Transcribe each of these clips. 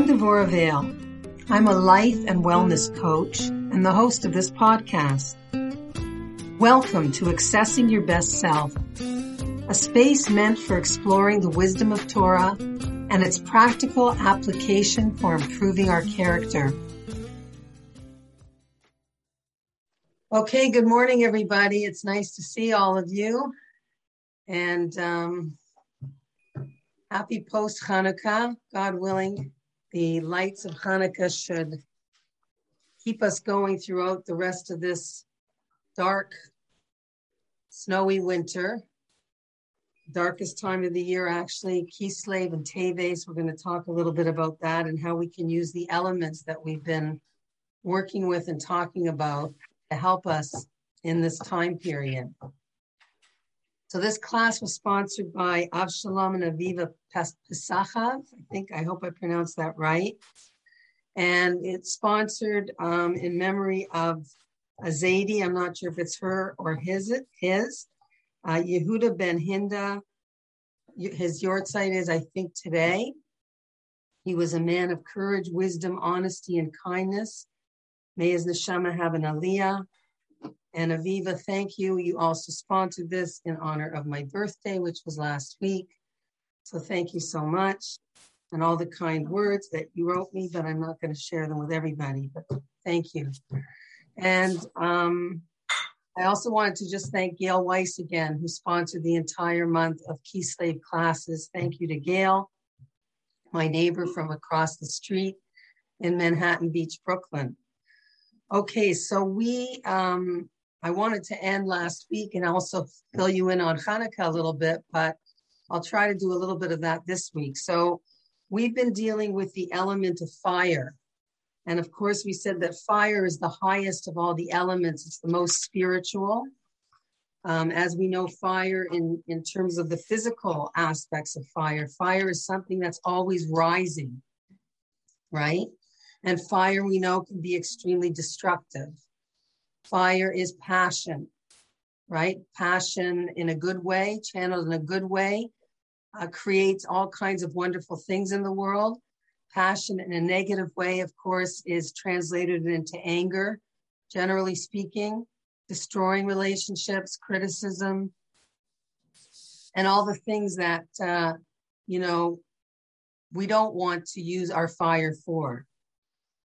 I'm Devorah Vale. I'm a life and wellness coach and the host of this podcast. Welcome to Accessing Your Best Self, a space meant for exploring the wisdom of Torah and its practical application for improving our character. Okay, good morning, everybody. It's nice to see all of you. And um, happy post Hanukkah, God willing the lights of Hanukkah should keep us going throughout the rest of this dark, snowy winter. Darkest time of the year, actually, Kislev and Teves. We're going to talk a little bit about that and how we can use the elements that we've been working with and talking about to help us in this time period. So this class was sponsored by Avshalom and Aviva Pesachov. I think, I hope I pronounced that right. And it's sponsored um, in memory of Azadi. I'm not sure if it's her or his. His uh, Yehuda Ben Hinda. His yahrzeit is, I think, today. He was a man of courage, wisdom, honesty, and kindness. May his neshama have an aliyah. And Aviva, thank you. You also sponsored this in honor of my birthday, which was last week. So thank you so much. And all the kind words that you wrote me, but I'm not going to share them with everybody. But thank you. And um, I also wanted to just thank Gail Weiss again, who sponsored the entire month of Kislev classes. Thank you to Gail, my neighbor from across the street in Manhattan Beach, Brooklyn. Okay, so we um, I wanted to end last week and also fill you in on Hanukkah a little bit, but I'll try to do a little bit of that this week. So we've been dealing with the element of fire. And of course, we said that fire is the highest of all the elements, it's the most spiritual. Um, as we know, fire in, in terms of the physical aspects of fire, fire is something that's always rising, right? And fire, we know, can be extremely destructive. Fire is passion, right? Passion in a good way, channeled in a good way, uh, creates all kinds of wonderful things in the world. Passion in a negative way, of course, is translated into anger, generally speaking, destroying relationships, criticism, and all the things that, uh, you know, we don't want to use our fire for.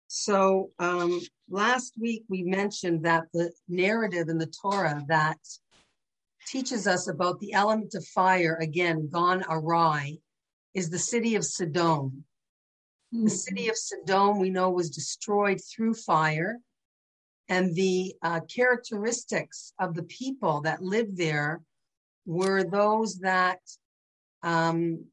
So um, last week we mentioned that the narrative in the Torah that teaches us about the element of fire, again, gone awry, is the city of Sodom. Mm-hmm. The city of Sodom, we know, was destroyed through fire. And the uh, characteristics of the people that lived there were those that um,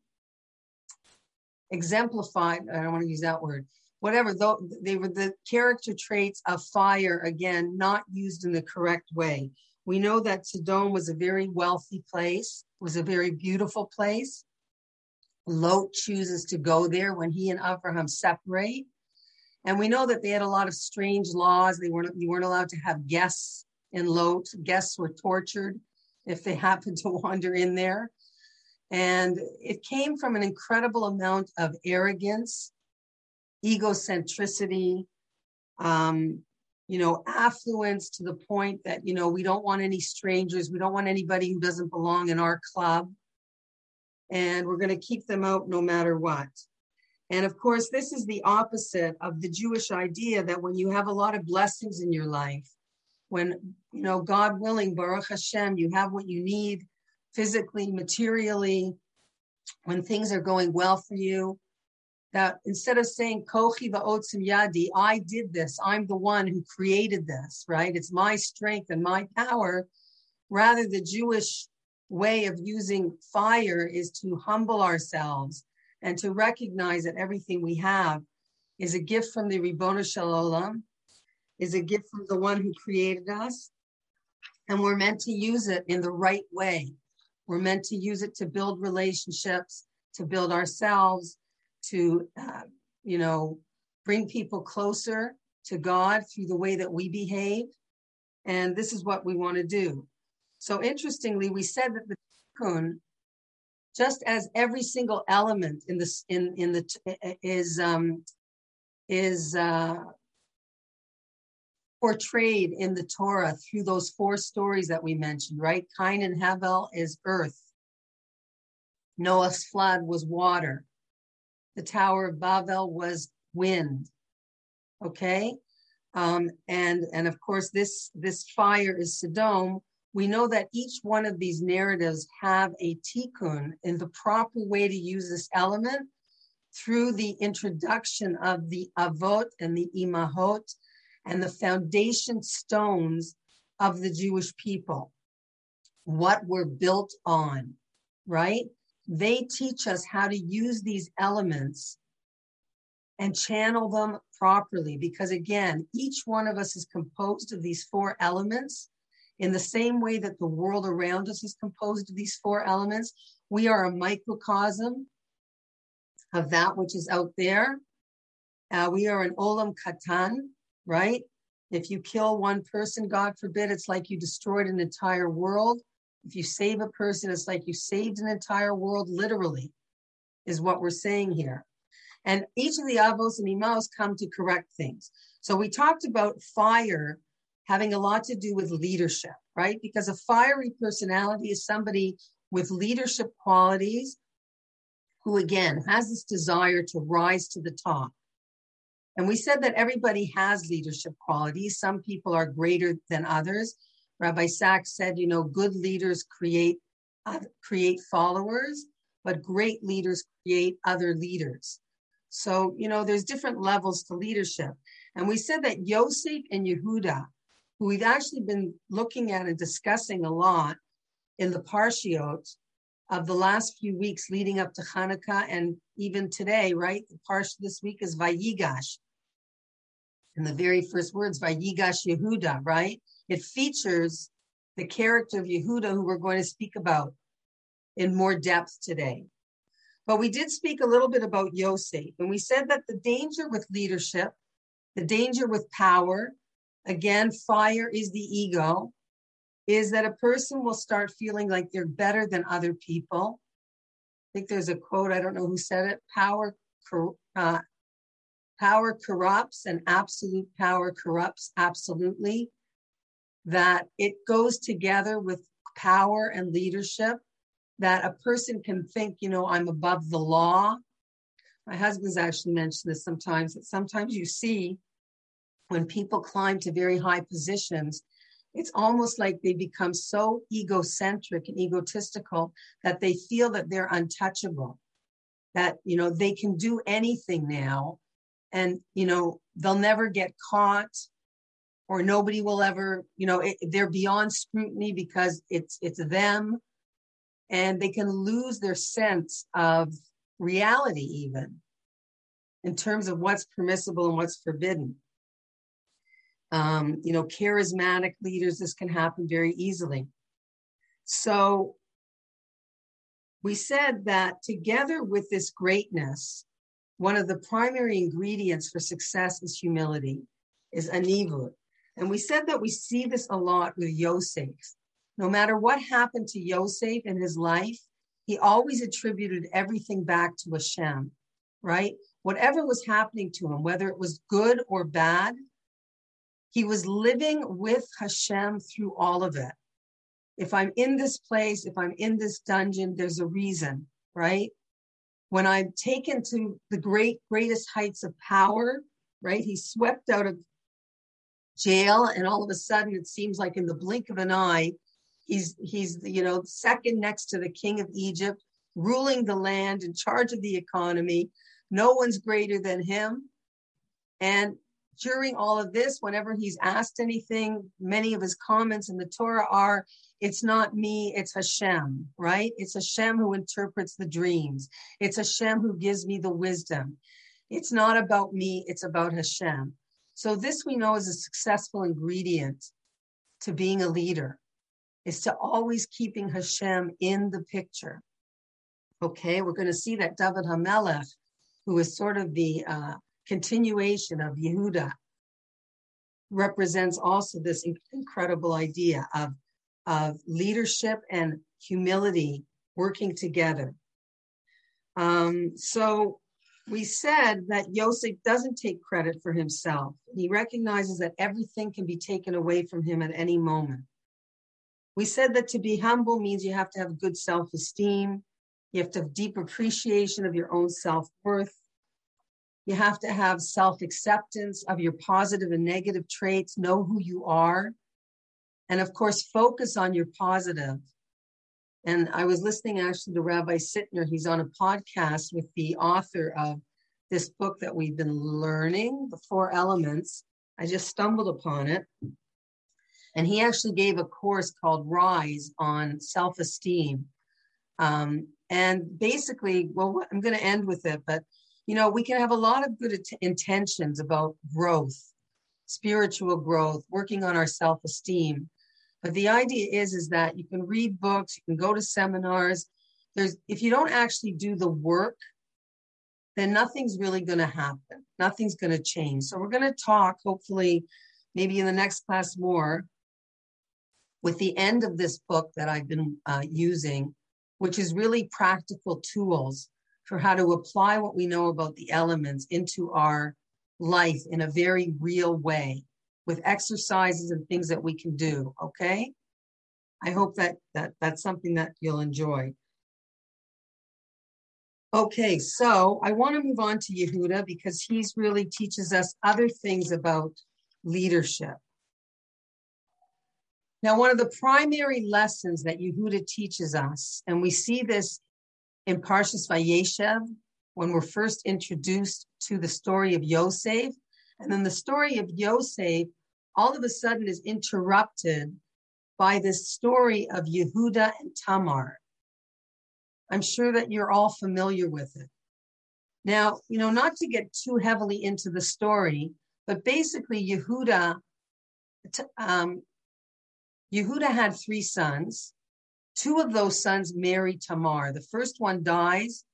exemplified, I don't want to use that word, whatever though they were the character traits of fire again not used in the correct way. We know that Sodom was a very wealthy place was a very beautiful place. Lot chooses to go there when he and abraham separate. And we know that they had a lot of strange laws. They weren't you weren't allowed to have guests in lot. Guests were tortured if they happened to wander in there. And it came from an incredible amount of arrogance egocentricity, um, you know, affluence to the point that, you know, we don't want any strangers. We don't want anybody who doesn't belong in our club. And we're going to keep them out no matter what. And of course, this is the opposite of the Jewish idea that when you have a lot of blessings in your life, when, you know, God willing, Baruch Hashem, you have what you need physically, materially, when things are going well for you, that instead of saying kochi va'otzim yadi, I did this, I'm the one who created this, right? It's my strength and my power. Rather, the Jewish way of using fire is to humble ourselves and to recognize that everything we have is a gift from the Ribono Shel Olam, is a gift from the one who created us, and we're meant to use it in the right way. We're meant to use it to build relationships, to build ourselves, to, uh, you know, bring people closer to God through the way that we behave. And this is what we want to do. So interestingly, we said that the tikkun just as every single element in this in in the is um is uh portrayed in the Torah through those four stories that we mentioned, right? Cain and Hevel is earth. Noah's flood was water. The Tower of Babel was wind. Okay? Um, and and of course this this fire is Sodom. We know that each one of these narratives have a tikkun in the proper way to use this element through the introduction of the avot and the imahot and the foundation stones of the Jewish people. What we're built on, right? They teach us how to use these elements and channel them properly. Because again, each one of us is composed of these four elements in the same way that the world around us is composed of these four elements. We are a microcosm of that which is out there. Uh, we are an olam katan, right? If you kill one person, God forbid, it's like you destroyed an entire world. If you save a person, it's like you saved an entire world, literally, is what we're saying here. And each of the avos and imos come to correct things. So we talked about fire having a lot to do with leadership, right? Because a fiery personality is somebody with leadership qualities who, again, has this desire to rise to the top. And we said that everybody has leadership qualities. Some people are greater than others. Rabbi Sacks said, you know, good leaders create uh, create followers, but great leaders create other leaders. So, you know, there's different levels to leadership. And we said that Yosef and Yehuda, who we've actually been looking at and discussing a lot in the Parshiot of the last few weeks leading up to Hanukkah and even today, right? The Parsh this week is Vayigash. And the very first words, Vayigash Yehuda, right? It features the character of Yehuda, who we're going to speak about in more depth today. But we did speak a little bit about Yosef, and we said that the danger with leadership, the danger with power, again, fire is the ego, is that a person will start feeling like they're better than other people. I think there's a quote, I don't know who said it power, uh, power corrupts, and absolute power corrupts absolutely. That it goes together with power and leadership that a person can think, you know, I'm above the law. My husband's actually mentioned this sometimes, that sometimes you see when people climb to very high positions, it's almost like they become so egocentric and egotistical that they feel that they're untouchable, that, you know, they can do anything now and, you know, they'll never get caught or nobody will ever, you know, it, they're beyond scrutiny because it's, it's them. And they can lose their sense of reality even in terms of what's permissible and what's forbidden. Um, you know charismatic leaders this can happen very easily. So we said that together with this greatness one of the primary ingredients for success is humility is anivut and we said that we see this a lot with yosef no matter what happened to Yosef in his life, he always attributed everything back to Hashem, right? Whatever was happening to him, whether it was good or bad, he was living with Hashem through all of it. If I'm in this place, if I'm in this dungeon, there's a reason, right? When I'm taken to the great, greatest heights of power, right? He swept out of jail, and all of a sudden, it seems like in the blink of an eye, He's he's you know second next to the king of Egypt, ruling the land, in charge of the economy. No one's greater than him. And during all of this, whenever he's asked anything, many of his comments in the Torah are, it's not me, it's Hashem, right? It's Hashem who interprets the dreams. It's Hashem who gives me the wisdom. It's not about me, it's about Hashem. So this we know is a successful ingredient to being a leader is to always keeping Hashem in the picture. Okay, we're going to see that David Hamelech, who is sort of the uh, continuation of Yehuda, represents also this incredible idea of, of leadership and humility working together. Um, so we said that Yosef doesn't take credit for himself. He recognizes that everything can be taken away from him at any moment. We said that to be humble means you have to have good self esteem, you have to have deep appreciation of your own self worth, you have to have self acceptance of your positive and negative traits, know who you are, and of course, focus on your positive. And I was listening actually to Rabbi Sittner. He's on a podcast with the author of this book that we've been learning, The Four Elements. I just stumbled upon it. And he actually gave a course called Rise on self esteem. Um, and basically, well, I'm going to end with it, but you know, we can have a lot of good intentions about growth, spiritual growth, working on our self esteem. But the idea is, is that you can read books, you can go to seminars. There's, if you don't actually do the work, then nothing's really going to happen. Nothing's going to change. So we're going to talk, hopefully, maybe in the next class more, with the end of this book that I've been uh, using, which is really practical tools for how to apply what we know about the elements into our life in a very real way with exercises and things that we can do. Okay. I hope that, that that's something that you'll enjoy. Okay, so I want to move on to Yehuda because he's really teaches us other things about leadership. Now, one of the primary lessons that Yehuda teaches us, and we see this in Parshas Vayeshev when we're first introduced to the story of Yosef, and then the story of Yosef all of a sudden is interrupted by this story of Yehuda and Tamar. I'm sure that you're all familiar with it. Now, you know, not to get too heavily into the story, but basically Yehuda um, Yehuda had three sons. Two of those sons marry Tamar. The first one dies.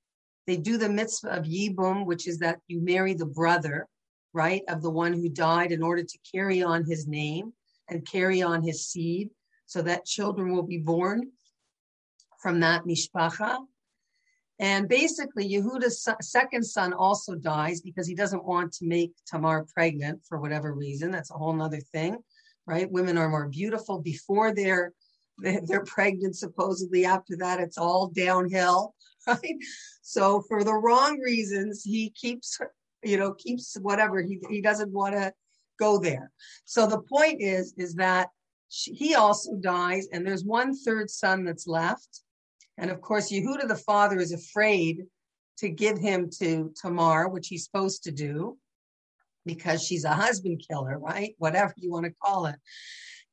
They do the mitzvah of Yibum, which is that you marry the brother, right, of the one who died in order to carry on his name and carry on his seed so that children will be born from that mishpacha. And basically, Yehuda's second son also dies because he doesn't want to make Tamar pregnant for whatever reason. That's a whole nother thing right? Women are more beautiful before they're they're pregnant supposedly after that it's all downhill right so for the wrong reasons he keeps you know keeps whatever he, he doesn't want to go there so the point is is that she, he also dies and there's one third son that's left and of course yehuda the father is afraid to give him to tamar which he's supposed to do because she's a husband killer, right? Whatever you want to call it.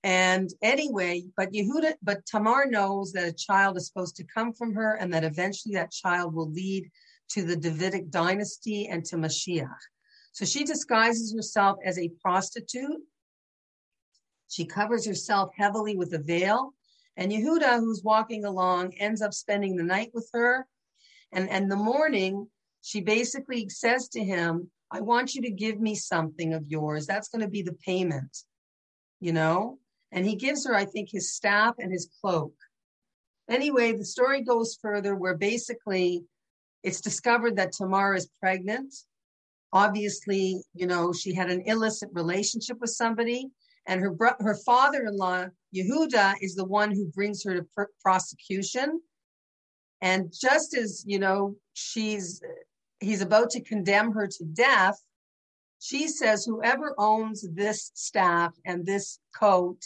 And anyway, but Yehuda, but Tamar knows that a child is supposed to come from her and that eventually that child will lead to the Davidic dynasty and to Mashiach. So she disguises herself as a prostitute. She covers herself heavily with a veil. And Yehuda, who's walking along, ends up spending the night with her. And, and the morning, she basically says to him, I want you to give me something of yours. That's going to be the payment, you know? And he gives her, I think, his staff and his cloak. Anyway, the story goes further where basically it's discovered that Tamar is pregnant. Obviously, you know, she had an illicit relationship with somebody, and her bro- her father-in-law Yehuda is the one who brings her to pr- prosecution. And just as you know, she's he's about to condemn her to death, she says, Whoever owns this staff and this coat,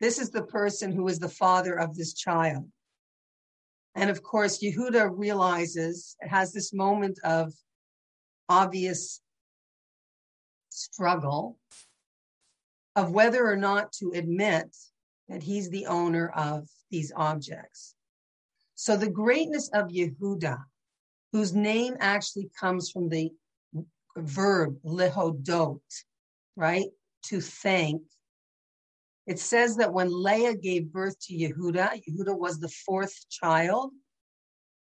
this is the person who is the father of this child. And of course, Yehuda realizes, has this moment of obvious struggle of whether or not to admit that he's the owner of these objects. So the greatness of Yehuda whose name actually comes from the verb lehodot, right? To thank. It says that when Leah gave birth to Yehuda, Yehuda was the fourth child.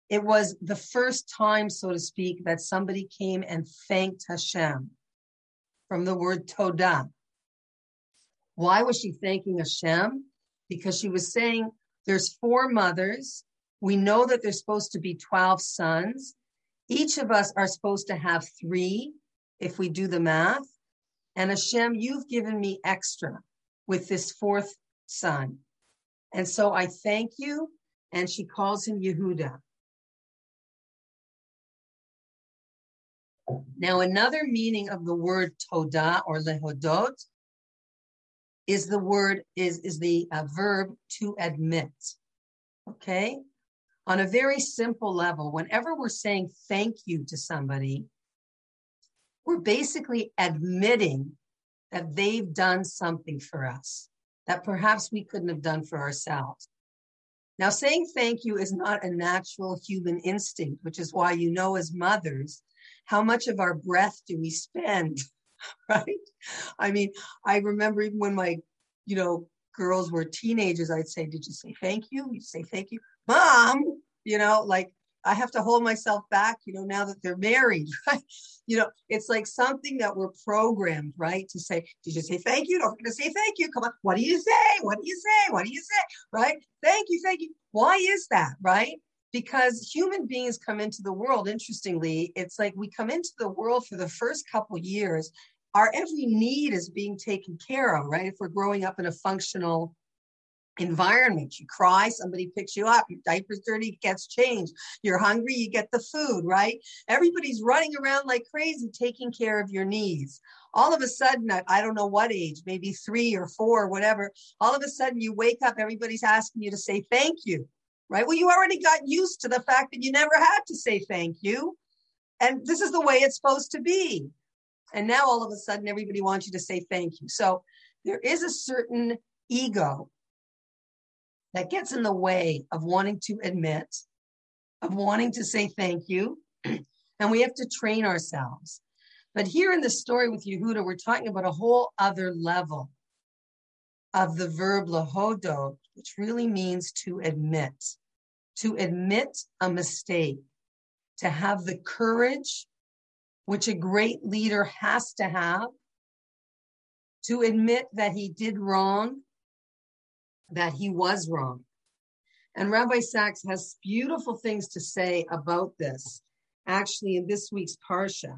It was the first time, so to speak, that somebody came and thanked Hashem from the word Todah. Why was she thanking Hashem? Because she was saying there's four mothers we know that there's supposed to be 12 sons. Each of us are supposed to have three if we do the math. And Hashem, you've given me extra with this fourth son. And so I thank you. And she calls him Yehuda. Now, another meaning of the word toda or lehodot is the word is is the uh, verb to admit. Okay, on a very simple level, whenever we're saying thank you to somebody, we're basically admitting that they've done something for us that perhaps we couldn't have done for ourselves. Now, saying thank you is not a natural human instinct, which is why you know, as mothers, how much of our breath do we spend, right? I mean, I remember even when my, you know, girls were teenagers, I'd say, Did you say thank you? You say thank you, mom, you know, like I have to hold myself back, you know, now that they're married, right? You know, it's like something that we're programmed, right? To say, did you say thank you? Don't forget to say thank you. Come on. What do you say? What do you say? What do you say? Right? Thank you. Thank you. Why is that? Right? Because human beings come into the world, interestingly, it's like we come into the world for the first couple years. Our every need is being taken care of, right? If we're growing up in a functional environment. You cry, somebody picks you up, your diaper's dirty, gets changed. You're hungry, you get the food, right? Everybody's running around like crazy taking care of your needs. All of a sudden, at I don't know what age, maybe three or four, whatever, all of a sudden you wake up, everybody's asking you to say thank you, right? Well, you already got used to the fact that you never had to say thank you. And this is the way it's supposed to be. And now all of a sudden, everybody wants you to say thank you. So there is a certain ego that gets in the way of wanting to admit, of wanting to say thank you. and we have to train ourselves. But here in the story with Yehuda, we're talking about a whole other level of the verb lahodo, which really means to admit, to admit a mistake, to have the courage, which a great leader has to have, to admit that he did wrong that he was wrong. And Rabbi Sacks has beautiful things to say about this, actually, in this week's Parsha.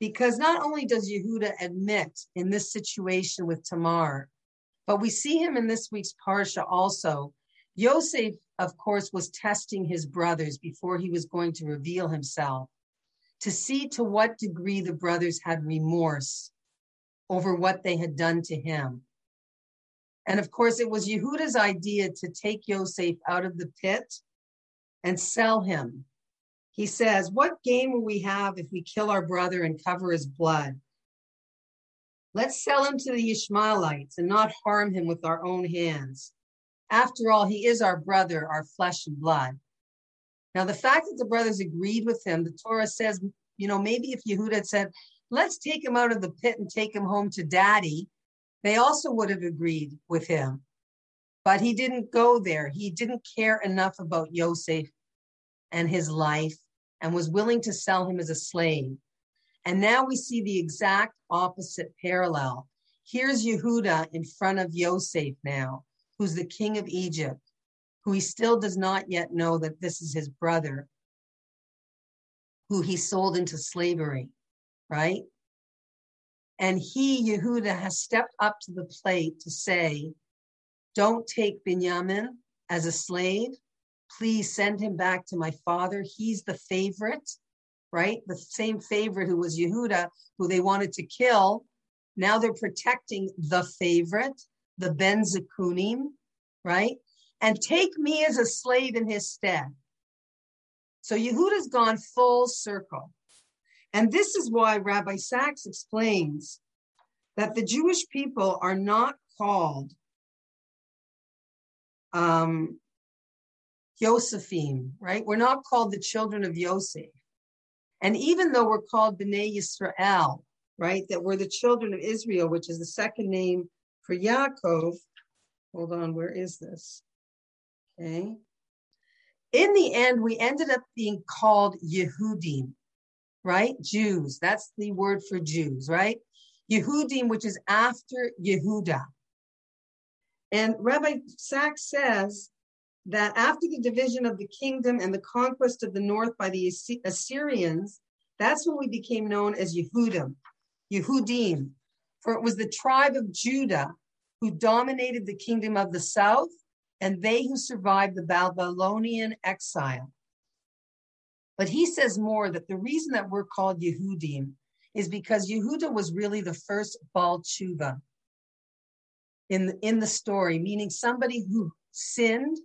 Because not only does Yehuda admit in this situation with Tamar, but we see him in this week's Parsha also. Yosef, of course, was testing his brothers before he was going to reveal himself to see to what degree the brothers had remorse over what they had done to him. And of course, it was Yehuda's idea to take Yosef out of the pit and sell him. He says, What gain will we have if we kill our brother and cover his blood? Let's sell him to the Ishmaelites and not harm him with our own hands. After all, he is our brother, our flesh and blood. Now, the fact that the brothers agreed with him, the Torah says, you know, maybe if Yehuda had said, let's take him out of the pit and take him home to daddy, they also would have agreed with him. But he didn't go there. He didn't care enough about Yosef and his life and was willing to sell him as a slave. And now we see the exact opposite parallel. Here's Yehuda in front of Yosef now, who's the king of Egypt, who he still does not yet know that this is his brother, who he sold into slavery, right? And he, Yehuda, has stepped up to the plate to say, don't take Binyamin as a slave. Please send him back to my father. He's the favorite, right? The same favorite who was Yehuda, who they wanted to kill. Now they're protecting the favorite, the Ben Zakunim, right? And take me as a slave in his stead. So Yehuda's gone full circle. And this is why Rabbi Sacks explains that the Jewish people are not called um, Josephim, right? We're not called the children of Yosef. And even though we're called Bnei Yisrael, right, that we're the children of Israel, which is the second name for Yaakov. Hold on, where is this? Okay. In the end, we ended up being called Yehudim, right? Jews. That's the word for Jews, right? Yehudim, which is after Yehuda. And Rabbi Sacks says that after the division of the kingdom and the conquest of the north by the Assyrians, that's when we became known as Yehudim, Yehudim, for it was the tribe of Judah who dominated the kingdom of the south and they who survived the Babylonian exile. But he says more that the reason that we're called Yehudim is because Yehuda was really the first Baal Tshuva in, the, in the story, meaning somebody who sinned,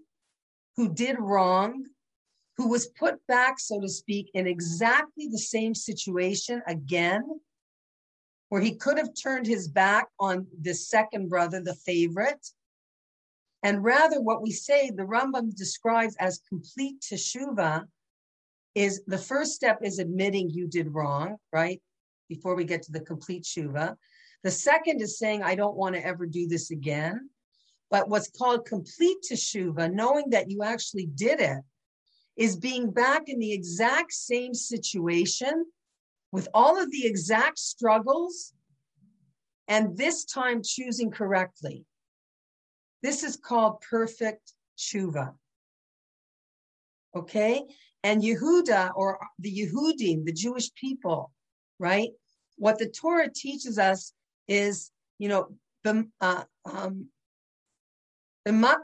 who did wrong, who was put back, so to speak, in exactly the same situation again, where he could have turned his back on the second brother, the favorite. And rather, what we say, the Rambam describes as complete teshuva, is the first step is admitting you did wrong, right? Before we get to the complete shuva. The second is saying, I don't want to ever do this again. But what's called complete teshuva, knowing that you actually did it, is being back in the exact same situation with all of the exact struggles and this time choosing correctly. This is called perfect tshuva. Okay? And Yehuda, or the Yehudim, the Jewish people, right? What the Torah teaches us is, you know, the uh, um. That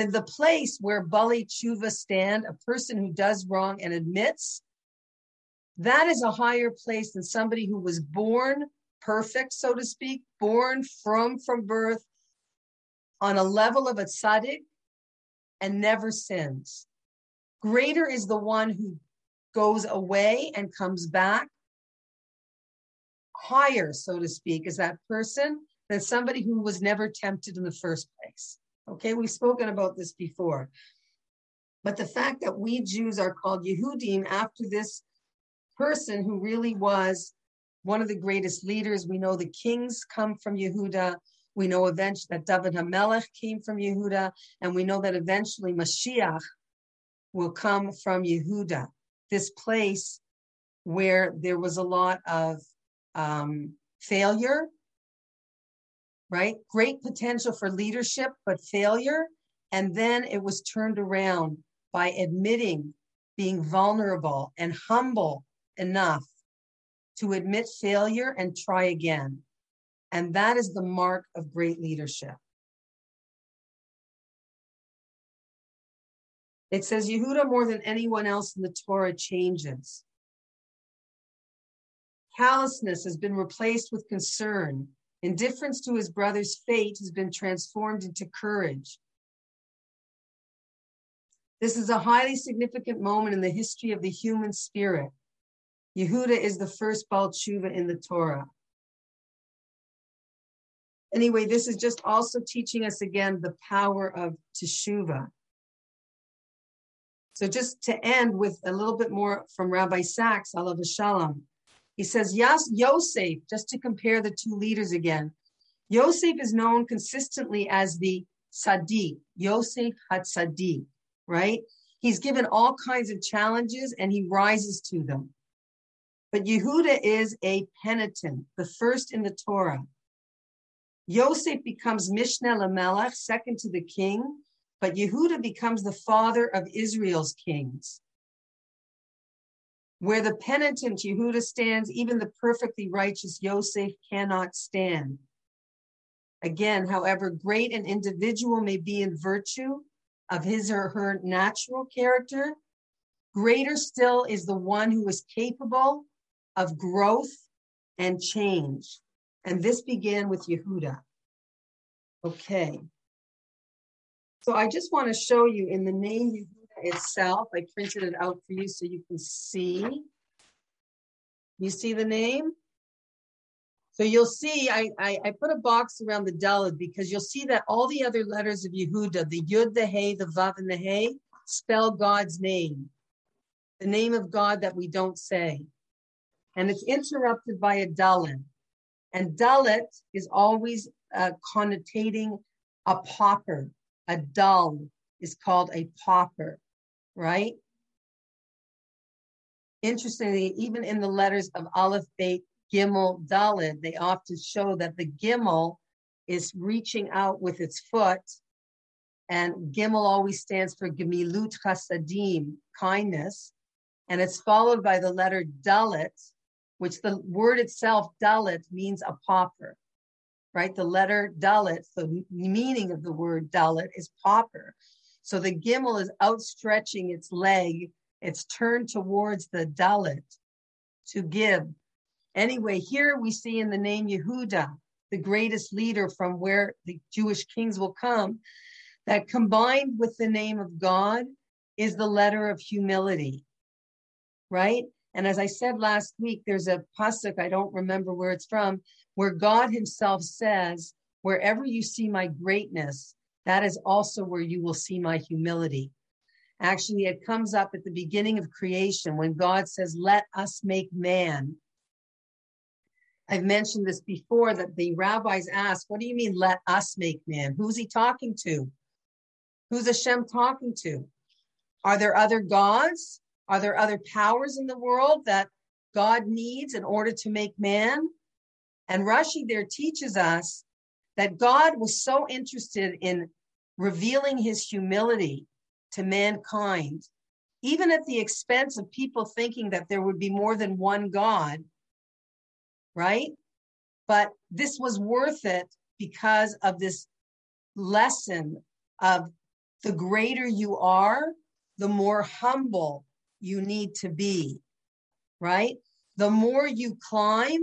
in the place where bali tshuva stand, a person who does wrong and admits, that is a higher place than somebody who was born perfect, so to speak, born from from birth on a level of a tzaddik and never sins. Greater is the one who goes away and comes back. Higher, so to speak, is that person than somebody who was never tempted in the first place. Okay, we've spoken about this before. But the fact that we Jews are called Yehudim after this person who really was one of the greatest leaders, we know the kings come from Yehuda. We know eventually that David HaMelech came from Yehuda, and we know that eventually Mashiach will come from Yehuda this place where there was a lot of um, failure, right? Great potential for leadership, but failure. And then it was turned around by admitting being vulnerable and humble enough to admit failure and try again. And that is the mark of great leadership. It says Yehuda more than anyone else in the Torah changes. Callousness has been replaced with concern. Indifference to his brother's fate has been transformed into courage. This is a highly significant moment in the history of the human spirit. Yehuda is the first Baal Tshuva in the Torah. Anyway, this is just also teaching us again the power of Teshuvah. So just to end with a little bit more from Rabbi Sacks, Allah Shalom. He says, yes, Yosef, just to compare the two leaders again. Yosef is known consistently as the Tzaddik, Yosef Tzaddik, right? He's given all kinds of challenges and he rises to them. But Yehuda is a penitent, the first in the Torah. Yosef becomes Mishneh Lamelech, second to the king, but Yehuda becomes the father of Israel's kings. Where the penitent Yehuda stands, even the perfectly righteous Yosef cannot stand. Again, however great an individual may be in virtue of his or her natural character, greater still is the one who is capable of growth and change. And this began with Yehuda. Okay. So I just want to show you in the name Yehuda itself. I printed it out for you so you can see. You see the name? So you'll see, I, I, I, put a box around the Daled because you'll see that all the other letters of Yehuda, the Yud, the Hey, the Vav, and the Hey, spell God's name, the name of God that we don't say. And it's interrupted by a Dalet. And Dalet is always uh, connotating a pauper, a dull is called a pauper, right? Interestingly, even in the letters of Aleph, Beit, Gimel, Dalet, they often show that the Gimel is reaching out with its foot. And Gimel always stands for Gemilut Chasadim, kindness. And it's followed by the letter Dalit, which the word itself, Dalet, means a pauper, right? The letter Dalet, the meaning of the word Dalet is pauper. So the Gimel is outstretching its leg, it's turned towards the Dalet to give. Anyway, here we see in the name Yehuda, the greatest leader from where the Jewish kings will come, that combined with the name of God is the letter of humility, right? And as I said last week, there's a pasuk, I don't remember where it's from, where God himself says, wherever you see my greatness, that is also where you will see my humility. Actually, it comes up at the beginning of creation when God says, let us make man I've mentioned this before that the rabbis ask, what do you mean, let us make man? Who's he talking to? Who's Hashem talking to? Are there other gods? Are there other powers in the world that God needs in order to make man? And Rashi there teaches us that God was so interested in revealing his humility to mankind, even at the expense of people thinking that there would be more than one God right? But this was worth it because of this lesson of the greater you are, the more humble you need to be, right? The more you climb,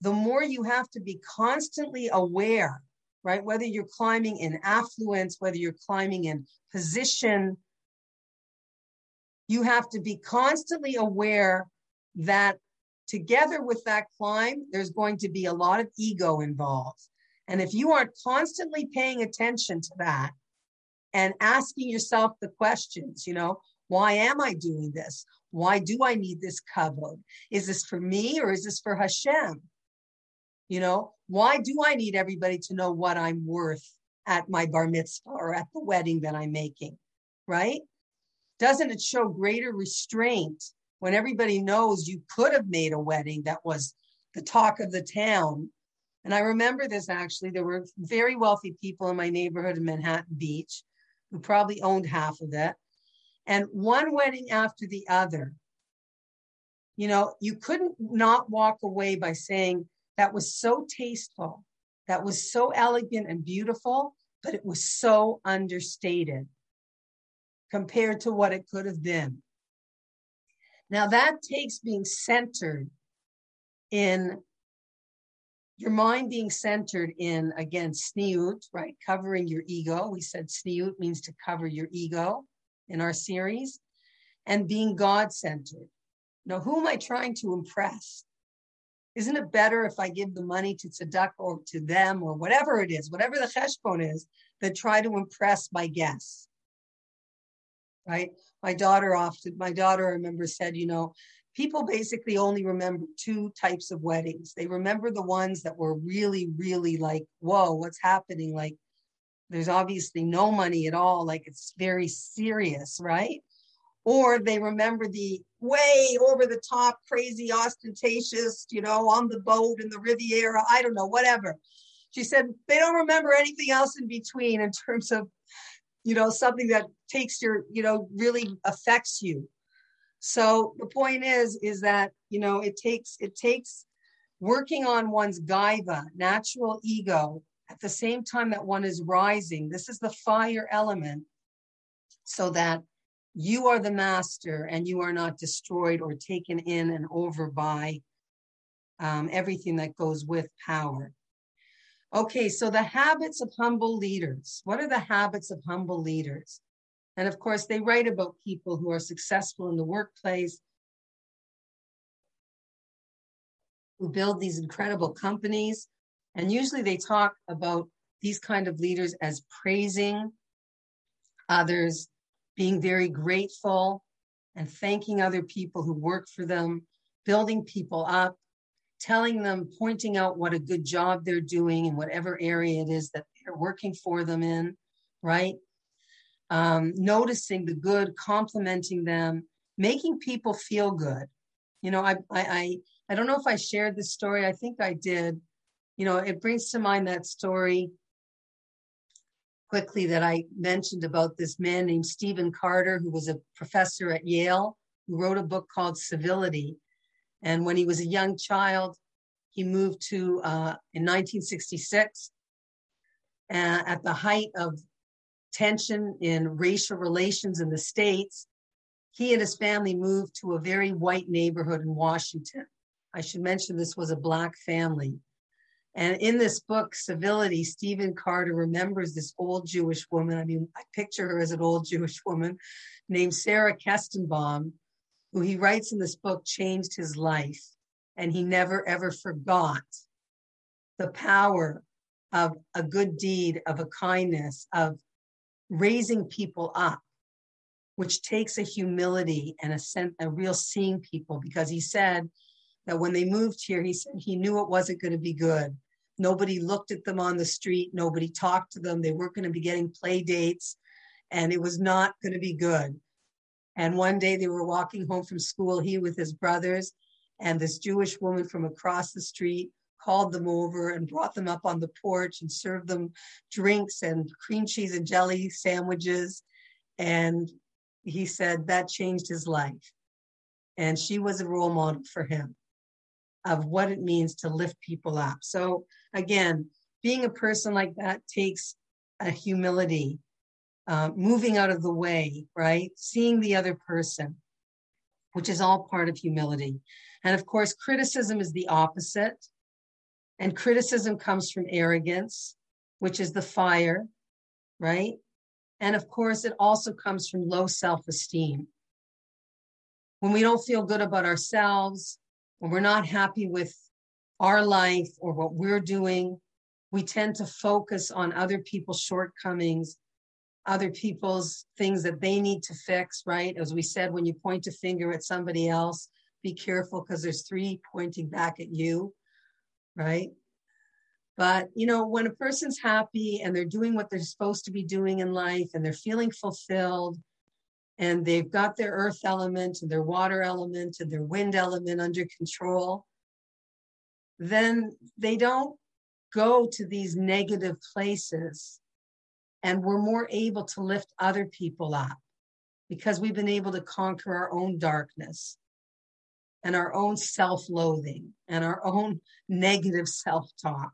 the more you have to be constantly aware, right? Whether you're climbing in affluence, whether you're climbing in position, you have to be constantly aware that together with that climb, there's going to be a lot of ego involved. And if you aren't constantly paying attention to that and asking yourself the questions, you know, why am I doing this? Why do I need this kavod? Is this for me or is this for Hashem? You know, why do I need everybody to know what I'm worth at my bar mitzvah or at the wedding that I'm making? Right? Doesn't it show greater restraint when everybody knows you could have made a wedding that was the talk of the town. And I remember this actually. There were very wealthy people in my neighborhood in Manhattan Beach who probably owned half of it. And one wedding after the other, you know, you couldn't not walk away by saying that was so tasteful, that was so elegant and beautiful, but it was so understated compared to what it could have been. Now that takes being centered in your mind being centered in again tzniut, right? Covering your ego. We said tzniut means to cover your ego in our series, and being God centered. Now, who am I trying to impress? Isn't it better if I give the money to tzedakah or to them or whatever it is, whatever the cheshbon is, than try to impress my guests? Right? my daughter often, my daughter, I remember said, you know, people basically only remember two types of weddings. They remember the ones that were really, really like, whoa, what's happening? Like, there's obviously no money at all. Like, it's very serious, right? Or they remember the way over the top, crazy, ostentatious, you know, on the boat in the Riviera. I don't know, whatever. She said they don't remember anything else in between in terms of you know, something that takes your, you know, really affects you. So the point is, is that, you know, it takes, it takes working on one's gaiva, natural ego, at the same time that one is rising. This is the fire element so that you are the master and you are not destroyed or taken in and over by um, everything that goes with power. Okay, so the habits of humble leaders. What are the habits of humble leaders? And of course, they write about people who are successful in the workplace, who build these incredible companies. And usually they talk about these kind of leaders as praising others, being very grateful, and thanking other people who work for them, building people up, telling them, pointing out what a good job they're doing in whatever area it is that they're working for them in, right? Um, noticing the good, complimenting them, making people feel good. You know, I, I, I, I don't know if I shared this story. I think I did. You know, it brings to mind that story quickly that I mentioned about this man named Stephen Carter, who was a professor at Yale, who wrote a book called Civility. And when he was a young child, he moved to, uh, in 1966, uh, at the height of tension in racial relations in the States, he and his family moved to a very white neighborhood in Washington. I should mention this was a Black family. And in this book, Civility, Stephen Carter remembers this old Jewish woman. I mean, I picture her as an old Jewish woman named Sarah Kestenbaum, who he writes in this book changed his life. And he never, ever forgot the power of a good deed, of a kindness, of raising people up, which takes a humility and a, sense, a real seeing people. Because he said that when they moved here, he said he knew it wasn't going to be good. Nobody looked at them on the street. Nobody talked to them. They weren't going to be getting play dates, and it was not going to be good. And one day they were walking home from school, he with his brothers, and this Jewish woman from across the street called them over and brought them up on the porch and served them drinks and cream cheese and jelly sandwiches. And he said that changed his life. And she was a role model for him of what it means to lift people up. So, again, being a person like that takes a humility, uh, moving out of the way, right? Seeing the other person, which is all part of humility. And of course, criticism is the opposite. And criticism comes from arrogance, which is the fire, right? And of course, it also comes from low self esteem. When we don't feel good about ourselves, when we're not happy with our life or what we're doing, we tend to focus on other people's shortcomings, other people's things that they need to fix, right? As we said, when you point a finger at somebody else, be careful because there's three pointing back at you right? But, you know, when a person's happy and they're doing what they're supposed to be doing in life and they're feeling fulfilled and they've got their earth element and their water element and their wind element under control, then they don't go to these negative places. And we're more able to lift other people up because we've been able to conquer our own darkness and our own self loathing and our own negative self talk.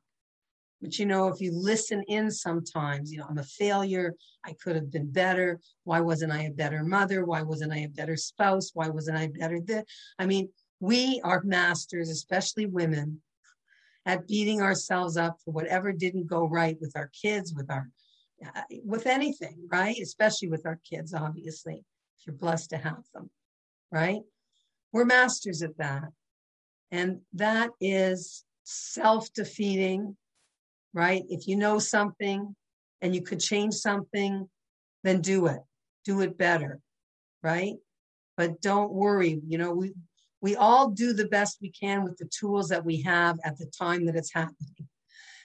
But you know, if you listen in sometimes, you know, I'm a failure. I could have been better. Why wasn't I a better mother? Why wasn't I a better spouse? Why wasn't I better? I mean, we are masters, especially women, at beating ourselves up for whatever didn't go right with our kids, with our, uh, with anything, right? Especially with our kids, obviously, if you're blessed to have them, right? We're masters at that. And that is self defeating, right? If you know something and you could change something, then do it. Do it better, right? But don't worry. You know, we, we all do the best we can with the tools that we have at the time that it's happening.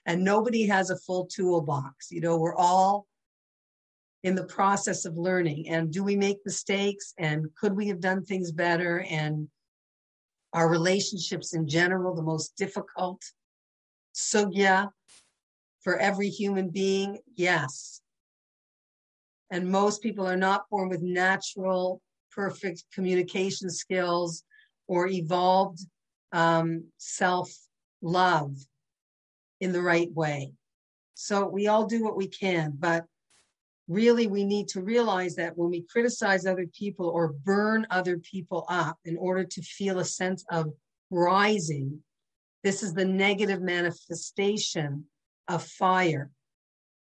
And nobody has a full toolbox. You know, we're all in the process of learning and do we make mistakes and could we have done things better and our relationships in general the most difficult sugya for every human being yes. And most people are not born with natural perfect communication skills or evolved um, self love in the right way. So we all do what we can but really we need to realize that when we criticize other people or burn other people up in order to feel a sense of rising, this is the negative manifestation of fire.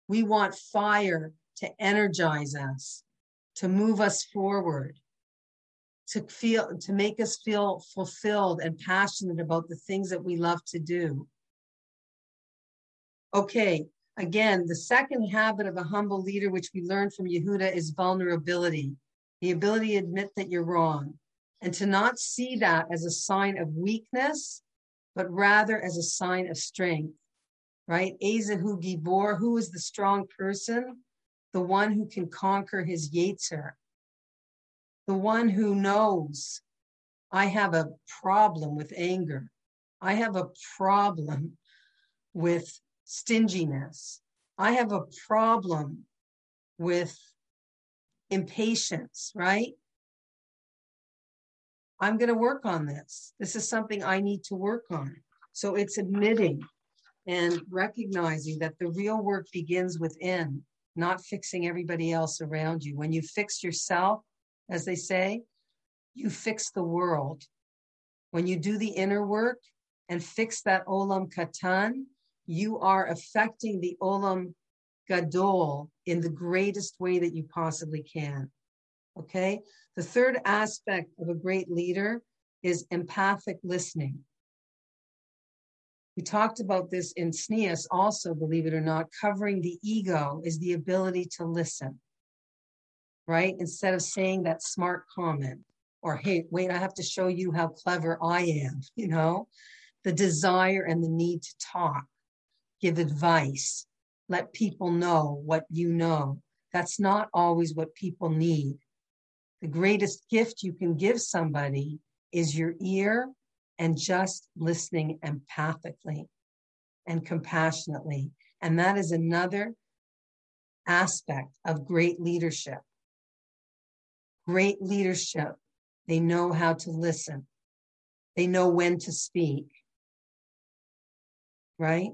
We want fire to energize us, to move us forward, to feel, to make us feel fulfilled and passionate about the things that we love to do. Okay, Again, the second habit of a humble leader, which we learned from Yehuda, is vulnerability, the ability to admit that you're wrong, and to not see that as a sign of weakness, but rather as a sign of strength, right? Ezehu Gibor, who is the strong person? The one who can conquer his Yetzer, the one who knows I have a problem with anger. I have a problem with stinginess. I have a problem with impatience, right? I'm going to work on this. This is something I need to work on. So it's admitting and recognizing that the real work begins within, not fixing everybody else around you. When you fix yourself, as they say, you fix the world. When you do the inner work and fix that olam katan, you are affecting the olam gadol in the greatest way that you possibly can. Okay. The third aspect of a great leader is empathic listening. We talked about this in SNEAS also, believe it or not. Covering the ego is the ability to listen, right? Instead of saying that smart comment or, hey, wait, I have to show you how clever I am, you know? The desire and the need to talk, give advice, let people know what you know. That's not always what people need. The greatest gift you can give somebody is your ear and just listening empathically and compassionately. And that is another aspect of great leadership. Great leadership, they know how to listen, they know when to speak, right?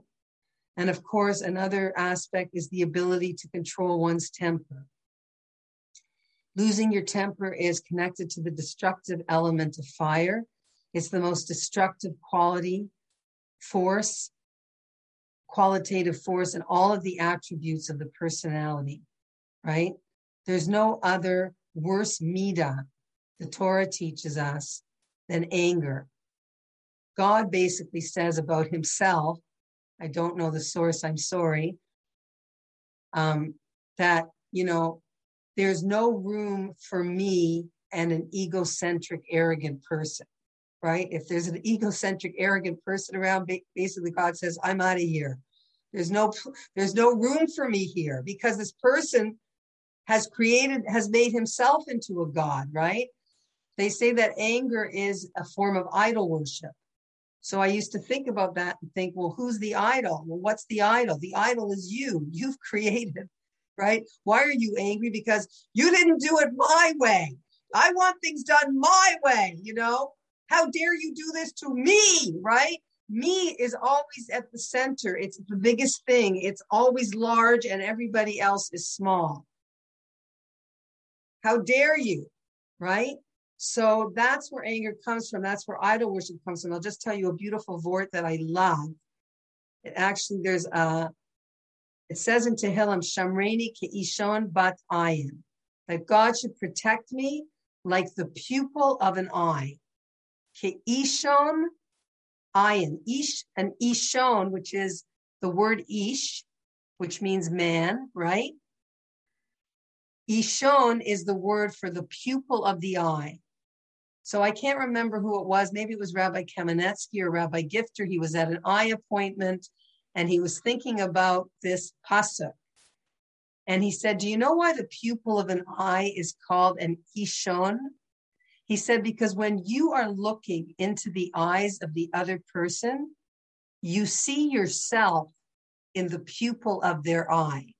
And of course, another aspect is the ability to control one's temper. Losing your temper is connected to the destructive element of fire. It's the most destructive quality, force, qualitative force, and all of the attributes of the personality, right? There's no other worse mida, the Torah teaches us, than anger. God basically says about himself I don't know the source, I'm sorry, um, that, you know, there's no room for me and an egocentric, arrogant person, right? If there's an egocentric, arrogant person around, basically God says, I'm out of here. There's no, there's no room for me here because this person has created, has made himself into a God, right? They say that anger is a form of idol worship. So I used to think about that and think, well, who's the idol? Well, what's the idol? The idol is you. You've created, right? Why are you angry? Because you didn't do it my way. I want things done my way, you know? How dare you do this to me, right? Me is always at the center. It's the biggest thing. It's always large and everybody else is small. How dare you, right? So that's where anger comes from. That's where idol worship comes from. I'll just tell you a beautiful vort that I love. It actually, there's a, it says in Tehillim, Shamreni ke'ishon bat ayin, that God should protect me like the pupil of an eye. Ke'ishon ayin, ish, and ishon, which is the word ish, which means man, right? Ishon is the word for the pupil of the eye. So I can't remember who it was. Maybe it was Rabbi Kamenetsky or Rabbi Gifter. He was at an eye appointment and he was thinking about this pasuk. And he said, Do you know why the pupil of an eye is called an ishon? He said, Because when you are looking into the eyes of the other person, you see yourself in the pupil of their eye.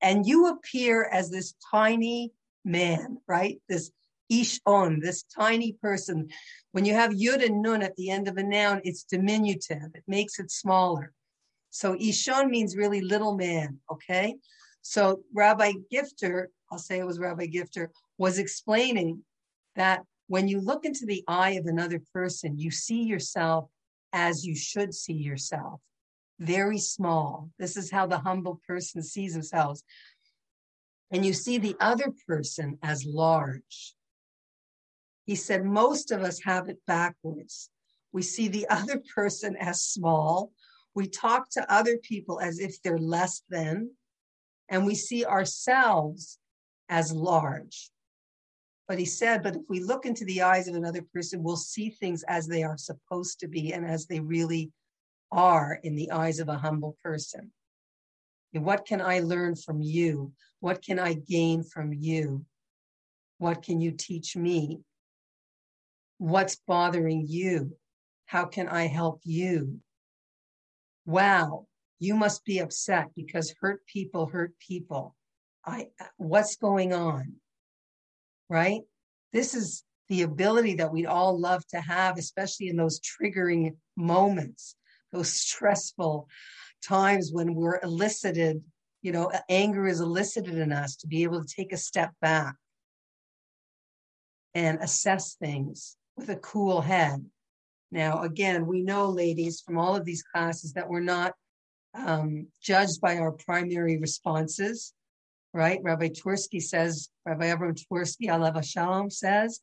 And you appear as this tiny man, right? This Ishon, this tiny person. When you have yud and nun at the end of a noun, it's diminutive. It makes it smaller. So Ishon means really little man, okay? So Rabbi Gifter, I'll say it was Rabbi Gifter, was explaining that when you look into the eye of another person, you see yourself as you should see yourself, very small. This is how the humble person sees themselves. And you see the other person as large. He said, most of us have it backwards. We see the other person as small. We talk to other people as if they're less than, and we see ourselves as large. But he said, but if we look into the eyes of another person, we'll see things as they are supposed to be and as they really are in the eyes of a humble person. what can I learn from you? What can I gain from you? What can you teach me? What's bothering you? How can I help you? Wow, you must be upset because hurt people hurt people. I what's going on? Right? This is the ability that we'd all love to have, especially in those triggering moments, those stressful times when we're elicited, you know, anger is elicited in us to be able to take a step back and assess things with a cool head. Now, again, we know, ladies, from all of these classes that we're not um, judged by our primary responses, right? Rabbi Twerski says, Rabbi Avram Twerski, Alav Shalom says,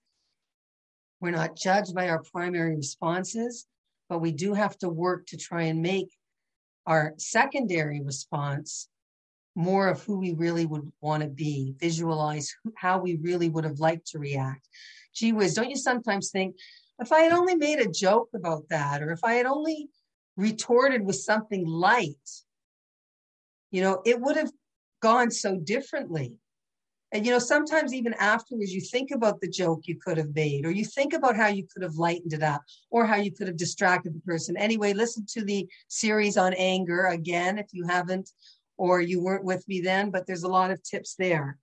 we're not judged by our primary responses, but we do have to work to try and make our secondary response more of who we really would want to be, visualize how we really would have liked to react. Gee whiz, don't you sometimes think, if I had only made a joke about that, or if I had only retorted with something light, you know, it would have gone so differently. And, you know, sometimes even afterwards, you think about the joke you could have made, or you think about how you could have lightened it up, or how you could have distracted the person. Anyway, listen to the series on anger again if you haven't, or you weren't with me then, but there's a lot of tips there.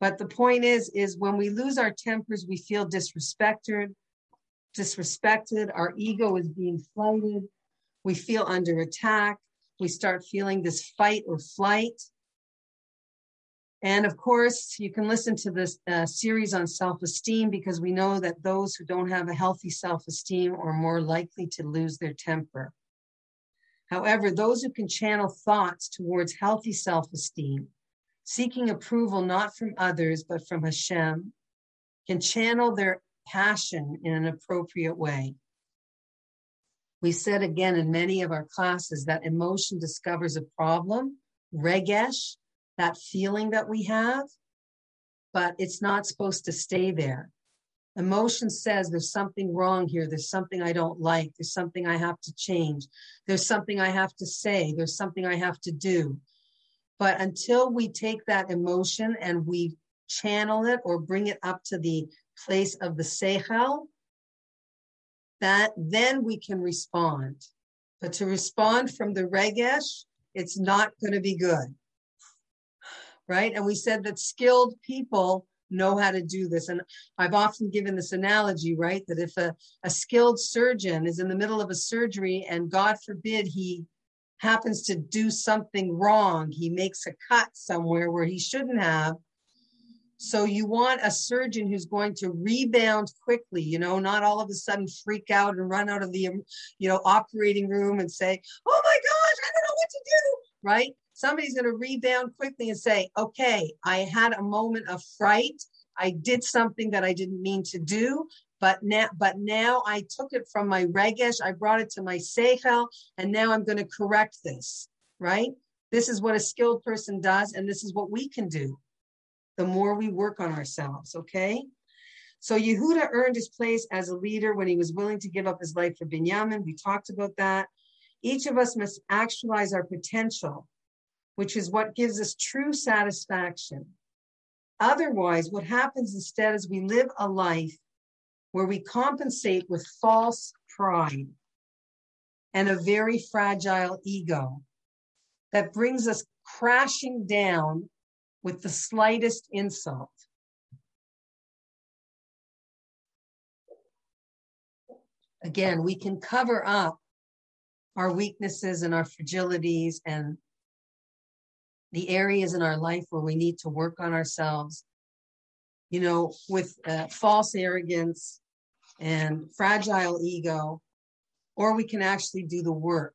But the point is, is when we lose our tempers, we feel disrespected, disrespected, our ego is being slighted, we feel under attack, we start feeling this fight or flight. And of course, you can listen to this uh, series on self esteem because we know that those who don't have a healthy self esteem are more likely to lose their temper. However, those who can channel thoughts towards healthy self esteem, seeking approval not from others but from Hashem, can channel their passion in an appropriate way. We said again in many of our classes that emotion discovers a problem, regesh, that feeling that we have, but it's not supposed to stay there. Emotion says there's something wrong here. There's something I don't like. There's something I have to change. There's something I have to say. There's something I have to do. But until we take that emotion and we channel it or bring it up to the place of the seichel, that then we can respond. But to respond from the regesh, it's not going to be good. Right? And we said that skilled people know how to do this. And I've often given this analogy, right? That if a, a skilled surgeon is in the middle of a surgery and God forbid he happens to do something wrong, he makes a cut somewhere where he shouldn't have, so you want a surgeon who's going to rebound quickly, you know, not all of a sudden freak out and run out of the, you know, operating room and say, "Oh my gosh, I don't know what to do." Right? Somebody's going to rebound quickly and say, "Okay, I had a moment of fright. I did something that I didn't mean to do, but now, but now I took it from my regesh, I brought it to my seichel, and now I'm going to correct this." Right? This is what a skilled person does, and this is what we can do the more we work on ourselves, okay? So Yehuda earned his place as a leader when he was willing to give up his life for Binyamin. We talked about that. Each of us must actualize our potential, which is what gives us true satisfaction. Otherwise, what happens instead is we live a life where we compensate with false pride and a very fragile ego that brings us crashing down with the slightest insult. Again, we can cover up our weaknesses and our fragilities and the areas in our life where we need to work on ourselves, you know, with uh, false arrogance and fragile ego, or we can actually do the work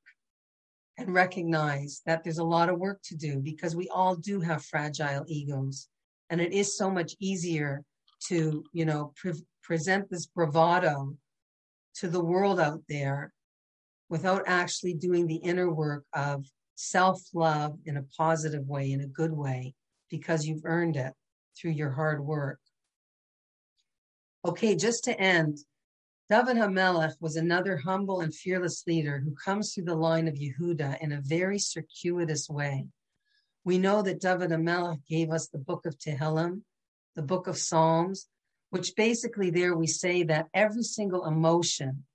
and recognize that there's a lot of work to do because we all do have fragile egos. And it is so much easier to you know pre- present this bravado to the world out there without actually doing the inner work of self-love in a positive way in a good way because you've earned it through your hard work okay just to end David HaMelech was another humble and fearless leader who comes through the line of Yehuda in a very circuitous way. We know that David HaMelech gave us the book of Tehillim, the book of Psalms, which basically there we say that every single emotion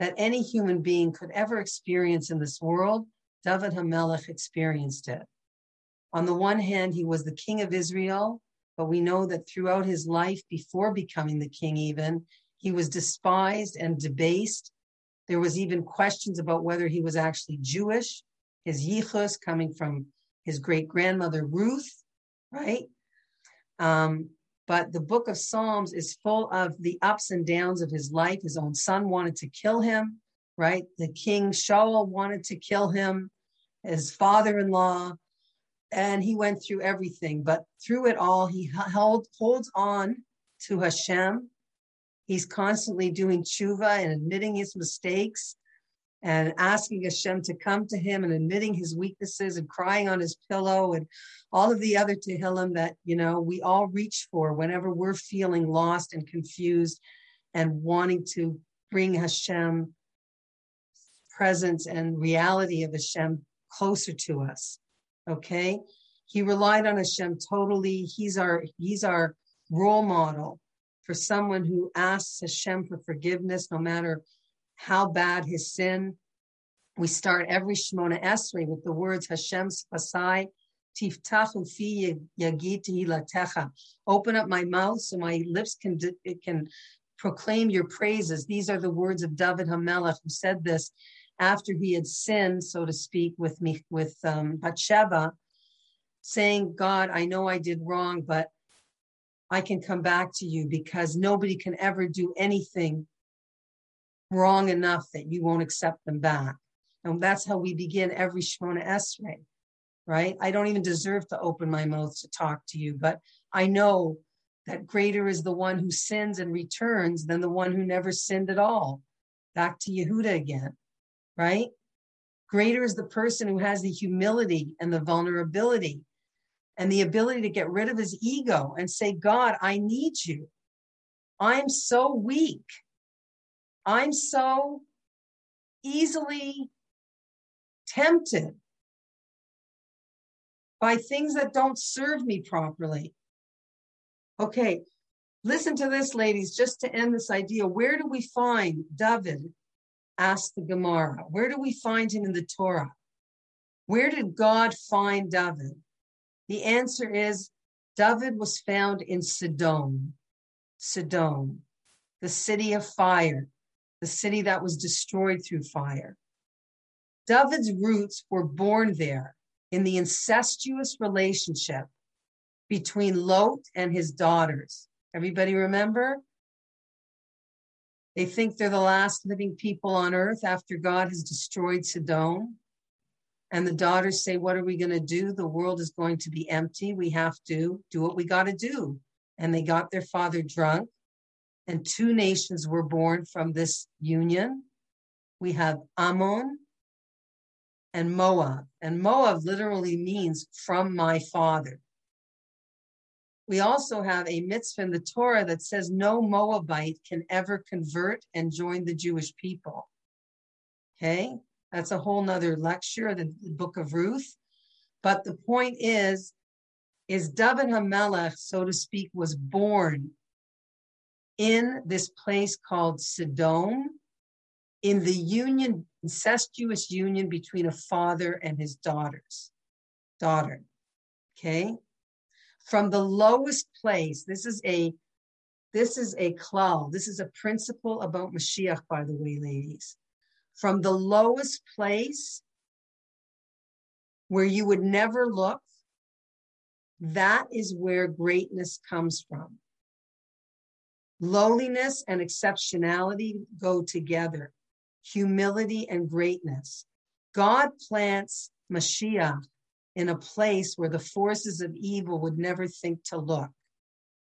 that any human being could ever experience in this world, David HaMelech experienced it On the one hand, he was the king of Israel, but we know that throughout his life, before becoming the king, even, he was despised and debased. There was even questions about whether he was actually Jewish, his yichus coming from his great grandmother Ruth, right? Um, but the book of Psalms is full of the ups and downs of his life. His own son wanted to kill him, right? The king Shaul wanted to kill him, his father in law, and he went through everything. But through it all, he held, holds on to Hashem. He's constantly doing tshuva and admitting his mistakes and asking Hashem to come to him and admitting his weaknesses and crying on his pillow and all of the other Tehillim that, you know, we all reach for whenever we're feeling lost and confused and wanting to bring Hashem presence and reality of Hashem closer to us. Okay. He relied on Hashem totally. He's our, he's our role model for someone who asks Hashem for forgiveness, no matter how bad his sin. We start every Shemona Esrei with the words Hashem Spasai, Tiftachu fi yagiti latecha. Open up my mouth so my lips can it can proclaim your praises. These are the words of David Hamelech, who said this after he had sinned, so to speak, with me with um, Bathsheba, saying, "God, I know I did wrong, but I can come back to you because nobody can ever do anything wrong enough that you won't accept them back. And that's how we begin every Shemona Esrei, right? I don't even deserve to open my mouth to talk to you, but I know that greater is the one who sins and returns than the one who never sinned at all. Back to Yehuda again, right? Greater is the person who has the humility and the vulnerability and the ability to get rid of his ego and say, God, I need you. I'm so weak. I'm so easily tempted by things that don't serve me properly. Okay, listen to this, ladies, just to end this idea. Where do we find David? Asked the Gemara. Where do we find him in the Torah? Where did God find David? The answer is David was found in Sodom, Sodom, the city of fire, the city that was destroyed through fire. David's roots were born there in the incestuous relationship between Lot and his daughters. Everybody remember? They think they're the last living people on earth after God has destroyed Sodom. And the daughters say, What are we going to do? The world is going to be empty. We have to do what we got to do. And they got their father drunk and two nations were born from this union. We have Ammon and Moab, and Moab literally means from my father. We also have a mitzvah in the Torah that says no Moabite can ever convert and join the Jewish people. Okay, that's a whole nother lecture, the, the book of Ruth. But the point is, is David Hamelech, so to speak, was born in this place called Sodom, in the union, incestuous union between a father and his daughters, daughter. Okay. From the lowest place, this is a this is a klal. This is a principle about Mashiach, by the way, ladies. From the lowest place where you would never look, that is where greatness comes from. Lowliness and exceptionality go together, humility and greatness. God plants Mashiach in a place where the forces of evil would never think to look.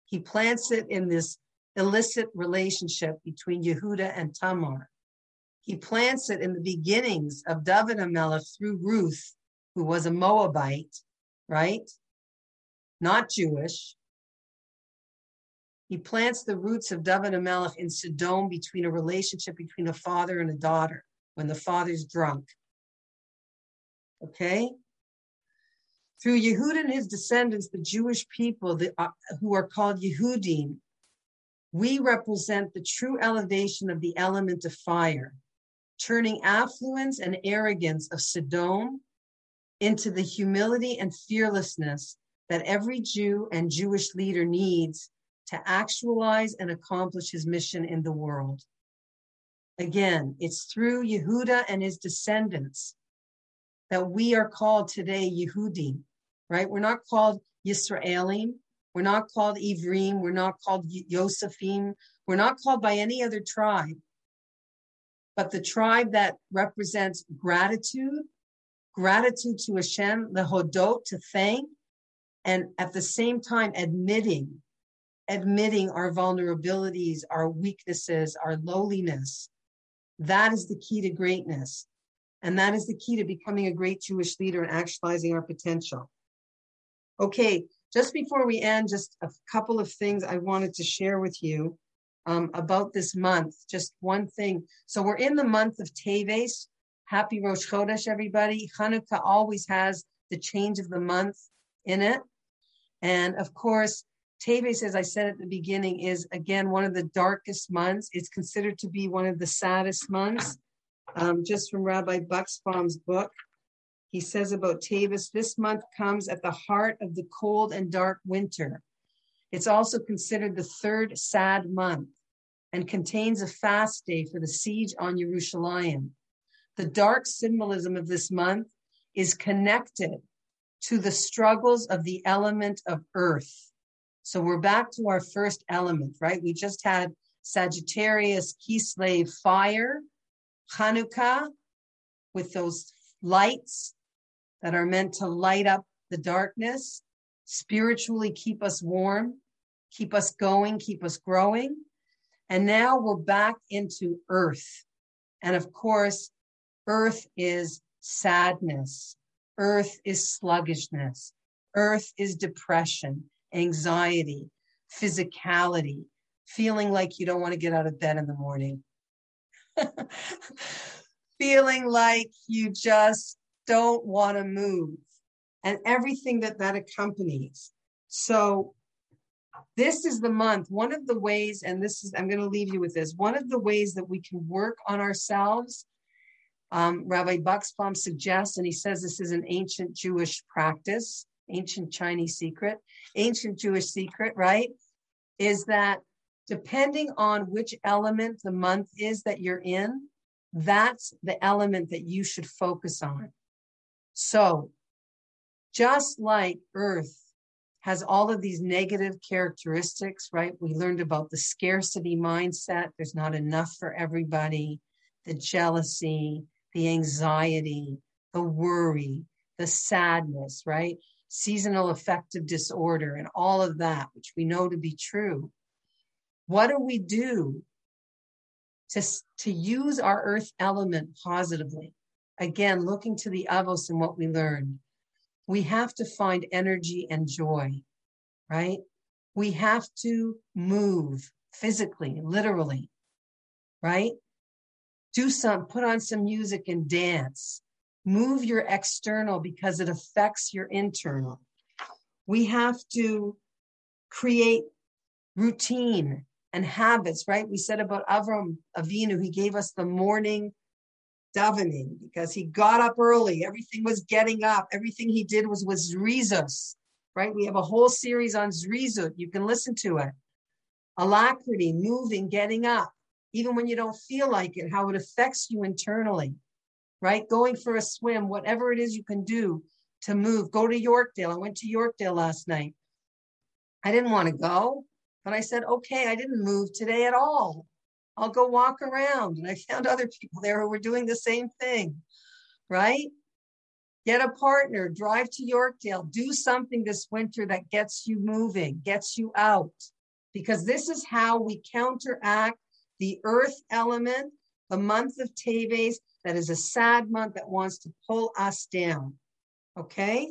He plants it in this illicit relationship between Yehuda and Tamar. He plants it in the beginnings of David Hamelech through Ruth, who was a Moabite, right? Not Jewish, he plants the roots of David Hamelech in Sodom between a relationship between a father and a daughter when the father's drunk. Okay? Through Yehud and his descendants, the Jewish people the, uh, who are called Yehudim, we represent the true elevation of the element of fire, turning affluence and arrogance of Sodom into the humility and fearlessness that every Jew and Jewish leader needs to actualize and accomplish his mission in the world. Again, it's through Yehuda and his descendants that we are called today Yehudi, right? We're not called Yisraelim. We're not called Ivrim. We're not called Yosefim. We're not called by any other tribe. But the tribe that represents gratitude, gratitude to Hashem, the Hodot, to thank, and at the same time admitting, admitting our vulnerabilities, our weaknesses, our lowliness, that is the key to greatness. And that is the key to becoming a great Jewish leader and actualizing our potential. Okay, just before we end, just a couple of things I wanted to share with you um, about this month. Just one thing. So we're in the month of Teves. Happy Rosh Chodesh, everybody. Hanukkah always has the change of the month in it. And of course, Teves, as I said at the beginning, is again one of the darkest months. It's considered to be one of the saddest months. Um, just from Rabbi Buxbaum's book, he says about Teves, this month comes at the heart of the cold and dark winter. It's also considered the third sad month and contains a fast day for the siege on Jerusalem. The dark symbolism of this month is connected to the struggles of the element of earth so we're back to our first element, right? We just had Sagittarius, Kislev, fire, Hanukkah with those lights that are meant to light up the darkness, spiritually keep us warm, keep us going, keep us growing. And now we're back into earth. And of course, earth is sadness. Earth is sluggishness. Earth is depression anxiety, physicality, feeling like you don't want to get out of bed in the morning, feeling like you just don't want to move, and everything that that accompanies. So, this is the month. One of the ways, and this is, I'm going to leave you with this one of the ways that we can work on ourselves. Um, Rabbi Buxbaum suggests, and he says this is an ancient Jewish practice, ancient Chinese secret, ancient Jewish secret, right? Is that depending on which element the month is that you're in, that's the element that you should focus on. So, just like Earth has all of these negative characteristics, right? We learned about the scarcity mindset, there's not enough for everybody, the jealousy, the anxiety, the worry, the sadness, right? seasonal affective disorder and all of that, which we know to be true. What do we do to, to use our earth element positively? Again, looking to the Avos and what we learned, we have to find energy and joy, right? We have to move physically, literally, right? Do some, put on some music and dance move your external because it affects your internal. We have to create routine and habits, right? We said about Avram Avinu, he gave us the morning davening because he got up early. Everything was getting up. Everything he did was with zrizus, right? We have a whole series on zrizut. You can listen to it. Alacrity, moving, getting up, even when you don't feel like it, how it affects you internally right? Going for a swim, whatever it is you can do to move. Go to Yorkdale. I went to Yorkdale last night. I didn't want to go, but I said, okay, I didn't move today at all. I'll go walk around. And I found other people there who were doing the same thing, right? Get a partner, drive to Yorkdale, do something this winter that gets you moving, gets you out, because this is how we counteract the earth element, the month of Teves, that is a sad month that wants to pull us down. Okay?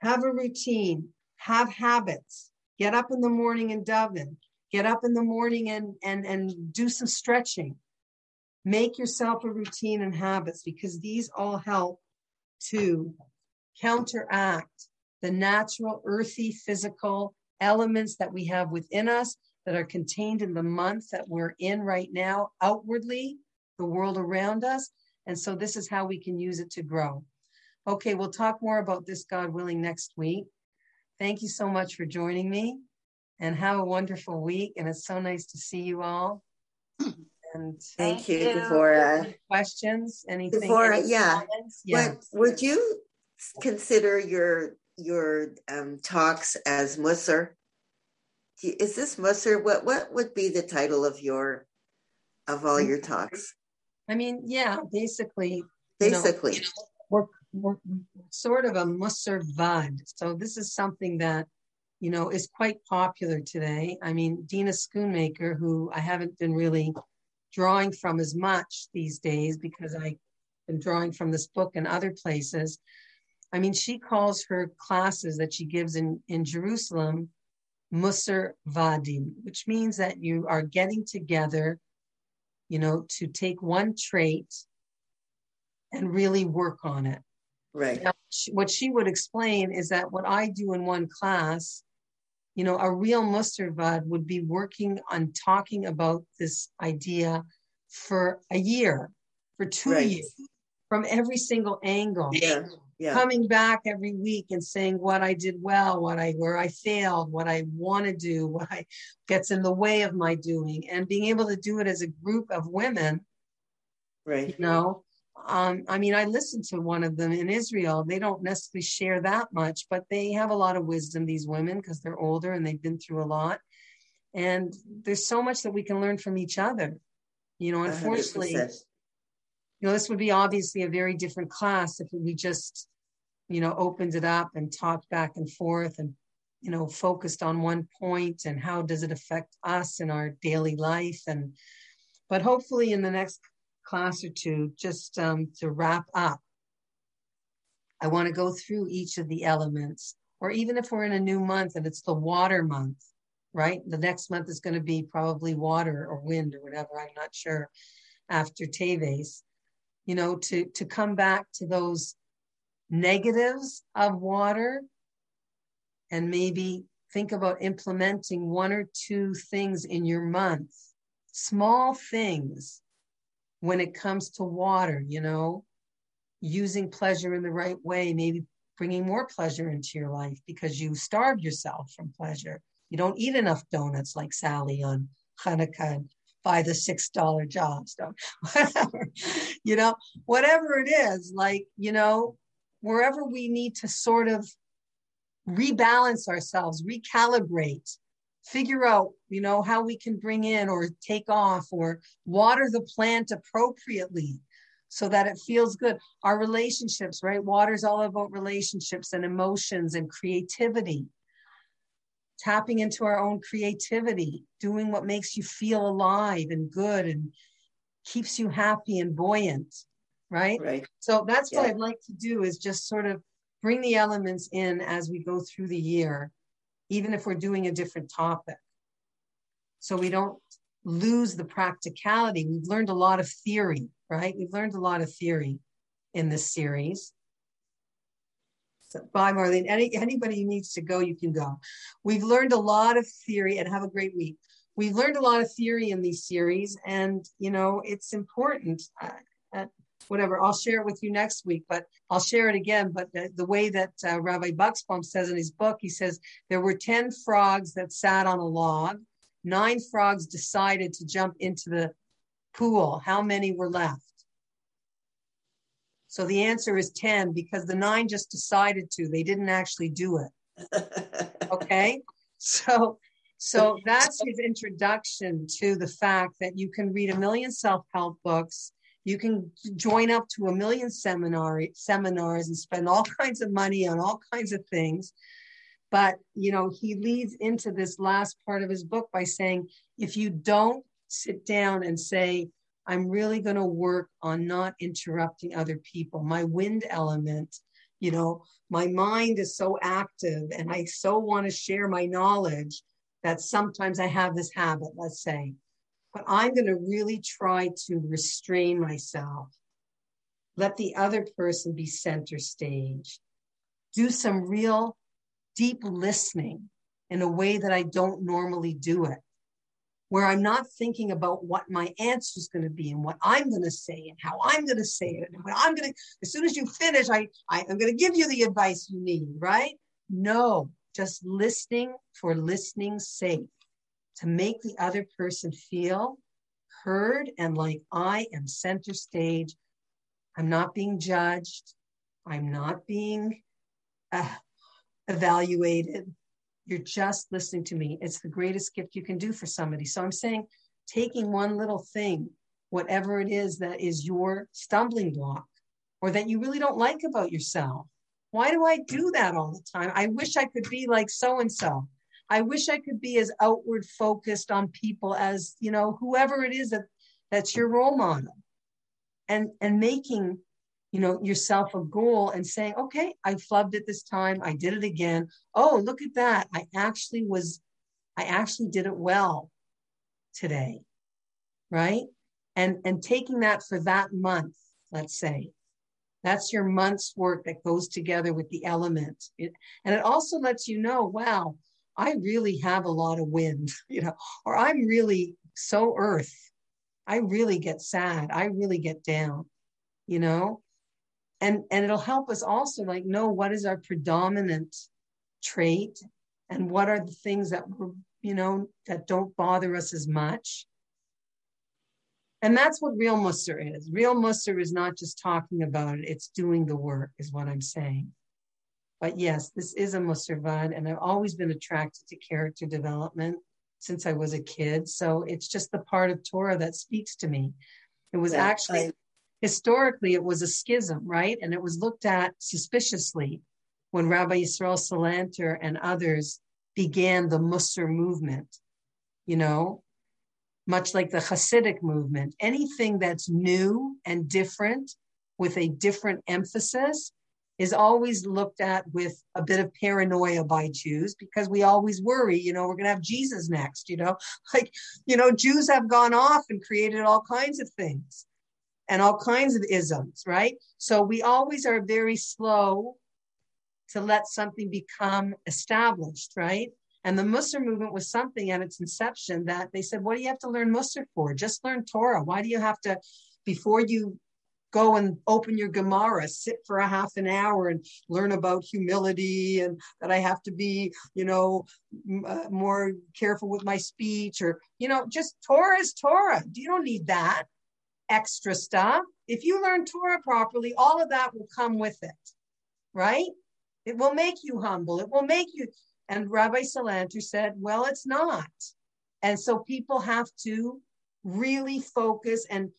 Have a routine, have habits. Get up in the morning and daven. Get up in the morning and, and, and do some stretching. Make yourself a routine and habits because these all help to counteract the natural, earthy, physical elements that we have within us that are contained in the month that we're in right now outwardly the world around us. And so this is how we can use it to grow. Okay, we'll talk more about this, God willing, next week. Thank you so much for joining me and have a wonderful week. And it's so nice to see you all. And thank, you, Devorah. Questions? Anything? Devorah, yeah. Yes. What, would you consider your your um, talks as Musser? Is this Musser? What what would be the title of your of all your talks? I mean, yeah, basically. Basically. You know, we're, we're sort of a Musser Vad. So this is something that, you know, is quite popular today. I mean, Dina Schoonmaker, who I haven't been really drawing from as much these days because I've been drawing from this book and other places. I mean, she calls her classes that she gives in, in Jerusalem Musser Vadim, which means that you are getting together, you know, to take one trait and really work on it. Right. Now, what she would explain is that what I do in one class, you know, a real Musservad would be working on talking about this idea for a year, for two right. years, from every single angle. Yeah. Yeah. Coming back every week and saying what I did well, what I where I failed, what I want to do, what I gets in the way of my doing, and being able to do it as a group of women. Right. You know, um, I mean, I listened to one of them in Israel. They don't necessarily share that much, but they have a lot of wisdom, these women, because they're older and they've been through a lot. And there's so much that we can learn from each other. You know, unfortunately, 100%. you know, this would be obviously a very different class if we just, you know, opened it up and talked back and forth and, you know, focused on one point and how does it affect us in our daily life. And, but hopefully in the next class or two, just um, to wrap up, I want to go through each of the elements, or even if we're in a new month and it's the water month, right? The next month is going to be probably water or wind or whatever, I'm not sure, after Teves, you know, to, to come back to those negatives of water and maybe think about implementing one or two things in your month, small things when it comes to water, you know, using pleasure in the right way, maybe bringing more pleasure into your life because you starve yourself from pleasure. You don't eat enough donuts like Sally on Hanukkah and buy the six dollar jobs, don't whatever, you know, whatever it is, like, you know, wherever we need to sort of rebalance ourselves, recalibrate, figure out, you know, how we can bring in or take off or water the plant appropriately so that it feels good. Our relationships, right? Water is all about relationships and emotions and creativity. Tapping into our own creativity, doing what makes you feel alive and good and keeps you happy and buoyant, right? Right. So that's yeah. what I'd like to do is just sort of bring the elements in as we go through the year even if we're doing a different topic. So we don't lose the practicality. We've learned a lot of theory, right? We've learned a lot of theory in this series. So bye, Marlene. Any, anybody who needs to go, you can go. We've learned a lot of theory and have a great week. We've learned a lot of theory in these series, and you know it's important. Uh, whatever. I'll share it with you next week, but I'll share it again. But the, the way that uh, Rabbi Buxbaum says in his book, he says there were 10 frogs that sat on a log. Nine frogs decided to jump into the pool. How many were left? So the answer is 10 because the nine just decided to. They didn't actually do it. okay? So so that's his introduction to the fact that you can read a million self-help books you can join up to a million seminar seminars and spend all kinds of money on all kinds of things. But you know he leads into this last part of his book by saying if you don't sit down and say i'm really going to work on not interrupting other people my wind element you know my mind is so active and i so want to share my knowledge that sometimes i have this habit let's say but I'm going to really try to restrain myself. Let the other person be center stage. Do some real deep listening in a way that I don't normally do it. where I'm not thinking about what my answer is going to be and what I'm going to say and how I'm going to say it. And what I'm going to, as soon as you finish, I, I, I'm going to give you the advice you need, right? No, just listening for listening's sake to make the other person feel heard and like I am center stage. I'm not being judged. I'm not being uh, evaluated. You're just listening to me. It's the greatest gift you can do for somebody. So I'm saying, taking one little thing, whatever it is that is your stumbling block or that you really don't like about yourself. Why do I do that all the time? I wish I could be like so and so. I wish I could be as outward focused on people as, you know, whoever it is that that's your role model. And and making you know yourself a goal and saying okay i flubbed it this time. I did it again. Oh look at that. I actually was i actually did it well today. Right? And and taking that for that month let's say that's your month's work that goes together with the element. It, and it also lets you know wow i really have a lot of wind you know or i'm really so earth. I really get sad. I really get down you know? And and it'll help us also like know what is our predominant trait and what are the things that we're you know that don't bother us as much. And that's what real Musser is. Real Musser is not just talking about it, it's doing the work, is what I'm saying. But yes, this is a Musser Vad, and I've always been attracted to character development since I was a kid. So it's just the part of Torah that speaks to me. It was yeah, actually I, historically it was a schism, right? And it was looked at suspiciously when Rabbi Yisrael Salanter and others began the Musser movement, you know, much like the Hasidic movement. Anything that's new and different with a different emphasis is always looked at with a bit of paranoia by Jews because we always worry, you know, we're going to have Jesus next, you know, like, you know, Jews have gone off and created all kinds of things and all kinds of isms, right? So we always are very slow to let something become established, right? And the Musser movement was something at its inception that they said, what do you have to learn Musser for? Just learn Torah. Why do you have to, before you go and open your Gemara, sit for a half an hour and learn about humility and that I have to be, you know, uh, more careful with my speech or, you know, just Torah is Torah. You don't need that extra stuff. If you learn Torah properly, all of that will come with it, right? It will make you humble. It will make you. And Rabbi Salanter said, well, it's not. And so people have to really focus. And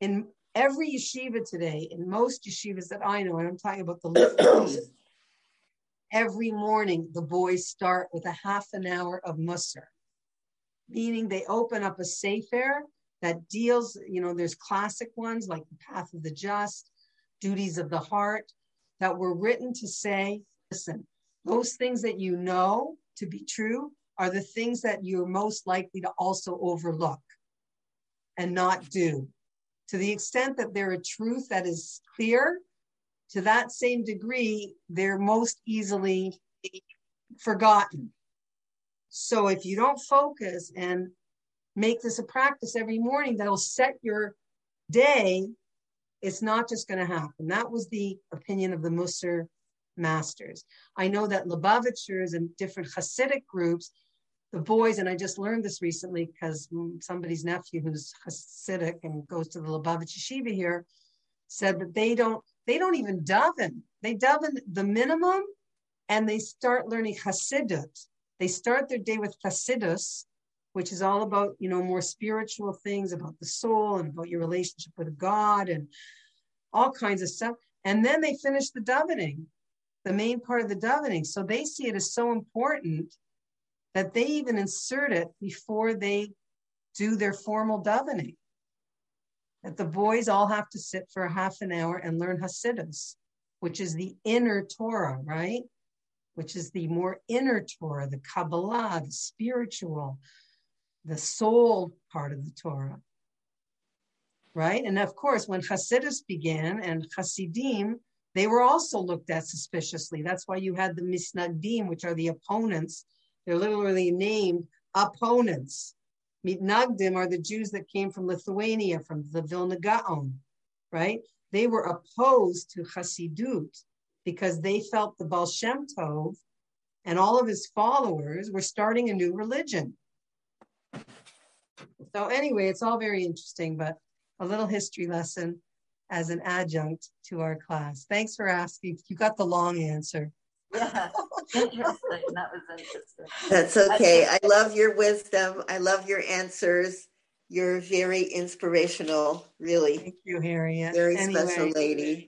in every yeshiva today, in most yeshivas that I know, and I'm talking about the lift, every morning the boys start with a half an hour of Musser, meaning they open up a sefer that deals, you know, there's classic ones like The Path of the Just, Duties of the Heart, that were written to say, listen, those things that you know to be true are the things that you're most likely to also overlook and not do. To the extent that they're a truth that is clear, to that same degree, they're most easily forgotten. So if you don't focus and make this a practice every morning that'll set your day, it's not just going to happen. That was the opinion of the Musser masters. I know that Lubavitchers and different Hasidic groups, the boys, and I just learned this recently because somebody's nephew who's Hasidic and goes to the Lubavitch Yeshiva here said that they don't they don't even daven. They daven the minimum and they start learning Hasidut. They start their day with Hasidus, which is all about, you know, more spiritual things about the soul and about your relationship with God and all kinds of stuff. And then they finish the davening, the main part of the davening. So they see it as so important that they even insert it before they do their formal davening. That the boys all have to sit for a half an hour and learn Hasidus, which is the inner Torah, right? Which is the more inner Torah, the Kabbalah, the spiritual, the soul part of the Torah. Right? And of course, when Hasidus began and Hasidim, they were also looked at suspiciously. That's why you had the Misnagdim, which are the opponents. They're literally named opponents Mitnagdim are the Jews that came from Lithuania, from the Vilna Gaon, right? They were opposed to Hasidut because they felt the Baal Shem Tov and all of his followers were starting a new religion. So anyway, it's all very interesting, but a little history lesson as an adjunct to our class. Thanks for asking. You got the long answer. Yeah, interesting. That was interesting. That's okay. I love your wisdom. I love your answers. You're very inspirational, really. Thank you, Harriet. Very anyway, special lady.